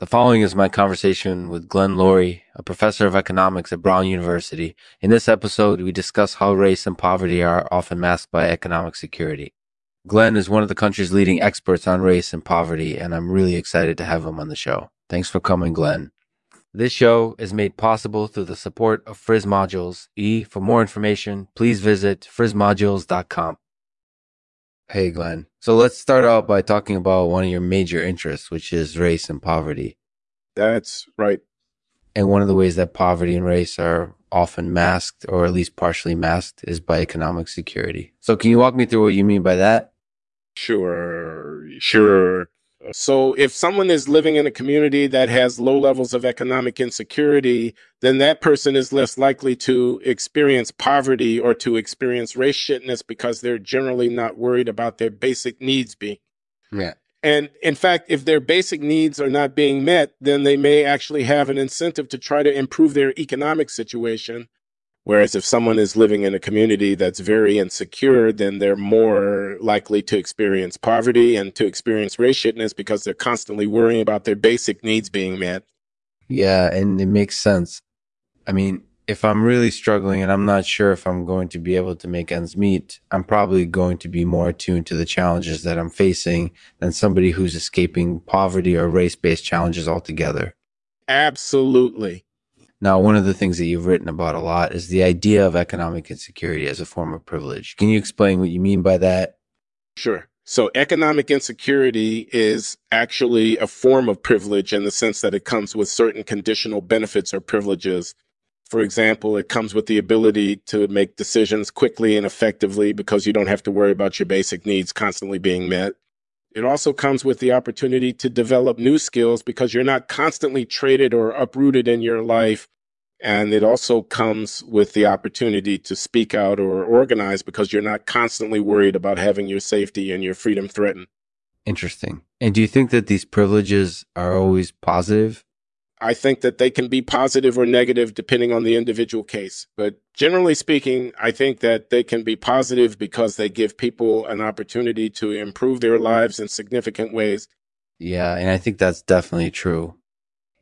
The following is my conversation with Glenn Loury, a professor of economics at Brown University. In this episode, we discuss how race and poverty are often masked by economic security. Glenn is one of the country's leading experts on race and poverty, and I'm really excited to have him on the show. Thanks for coming, Glenn. This show is made possible through the support of Friz Modules. E, for more information, please visit frizmodules.com. Hey, Glenn. So let's start out by talking about one of your major interests, which is race and poverty. That's right. And one of the ways that poverty and race are often masked, or at least partially masked, is by economic security. So can you walk me through what you mean by that? Sure, sure. So if someone is living in a community that has low levels of economic insecurity, then that person is less likely to experience poverty or to experience race shitness because they're generally not worried about their basic needs being. Yeah. And in fact, if their basic needs are not being met, then they may actually have an incentive to try to improve their economic situation Whereas if someone is living in a community that's very insecure, then they're more likely to experience poverty and to experience race shitness because they're constantly worrying about their basic needs being met. Yeah, and it makes sense. I mean, if I'm really struggling and I'm not sure if I'm going to be able to make ends meet, I'm probably going to be more attuned to the challenges that I'm facing than somebody who's escaping poverty or race based challenges altogether. Absolutely. Now, one of the things that you've written about a lot is the idea of economic insecurity as a form of privilege. Can you explain what you mean by that? Sure. So economic insecurity is actually a form of privilege in the sense that it comes with certain conditional benefits or privileges. For example, it comes with the ability to make decisions quickly and effectively because you don't have to worry about your basic needs constantly being met. It also comes with the opportunity to develop new skills because you're not constantly traded or uprooted in your life. And it also comes with the opportunity to speak out or organize because you're not constantly worried about having your safety and your freedom threatened. Interesting. And do you think that these privileges are always positive? I think that they can be positive or negative depending on the individual case. But generally speaking, I think that they can be positive because they give people an opportunity to improve their lives in significant ways. Yeah, and I think that's definitely true.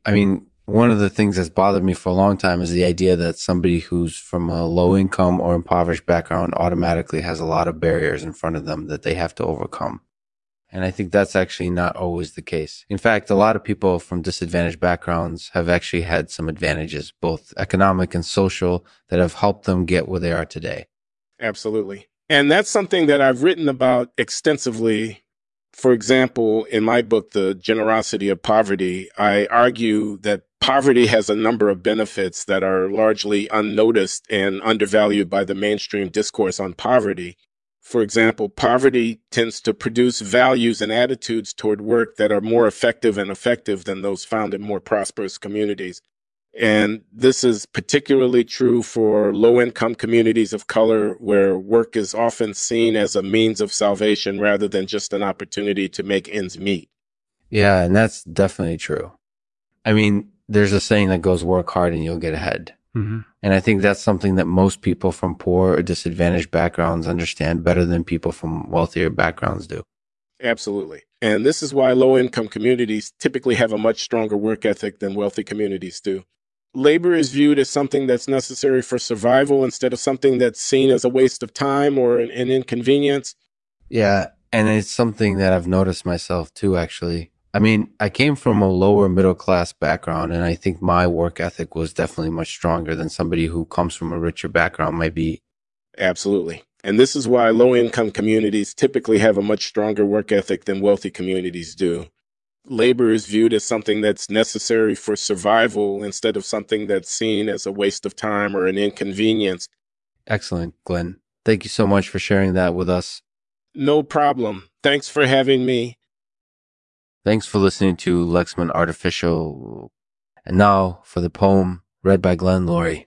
I mean, one of the things that's bothered me for a long time is the idea that somebody who's from a low income or impoverished background automatically has a lot of barriers in front of them that they have to overcome. And I think that's actually not always the case. In fact, a lot of people from disadvantaged backgrounds have actually had some advantages, both economic and social, that have helped them get where they are today. Absolutely. And that's something that I've written about extensively. For example, in my book, The Generosity of Poverty, I argue that poverty has a number of benefits that are largely unnoticed and undervalued by the mainstream discourse on poverty. For example, poverty tends to produce values and attitudes toward work that are more effective and effective than those found in more prosperous communities. And this is particularly true for low income communities of color, where work is often seen as a means of salvation rather than just an opportunity to make ends meet. Yeah, and that's definitely true. I mean, there's a saying that goes work hard and you'll get ahead. Mm-hmm. And I think that's something that most people from poor or disadvantaged backgrounds understand better than people from wealthier backgrounds do. Absolutely. And this is why low income communities typically have a much stronger work ethic than wealthy communities do. Labor is viewed as something that's necessary for survival instead of something that's seen as a waste of time or an, an inconvenience. Yeah. And it's something that I've noticed myself too, actually. I mean, I came from a lower middle class background, and I think my work ethic was definitely much stronger than somebody who comes from a richer background might be. Absolutely. And this is why low income communities typically have a much stronger work ethic than wealthy communities do. Labor is viewed as something that's necessary for survival instead of something that's seen as a waste of time or an inconvenience. Excellent, Glenn. Thank you so much for sharing that with us. No problem. Thanks for having me. Thanks for listening to Lexman Artificial. And now for the poem read by Glenn Loury.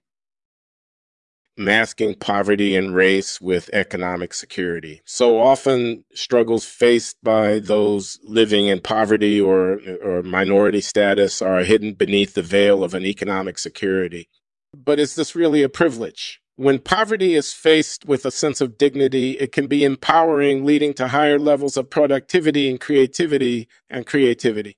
Masking poverty and race with economic security. So often struggles faced by those living in poverty or, or minority status are hidden beneath the veil of an economic security. But is this really a privilege? When poverty is faced with a sense of dignity, it can be empowering, leading to higher levels of productivity and creativity and creativity.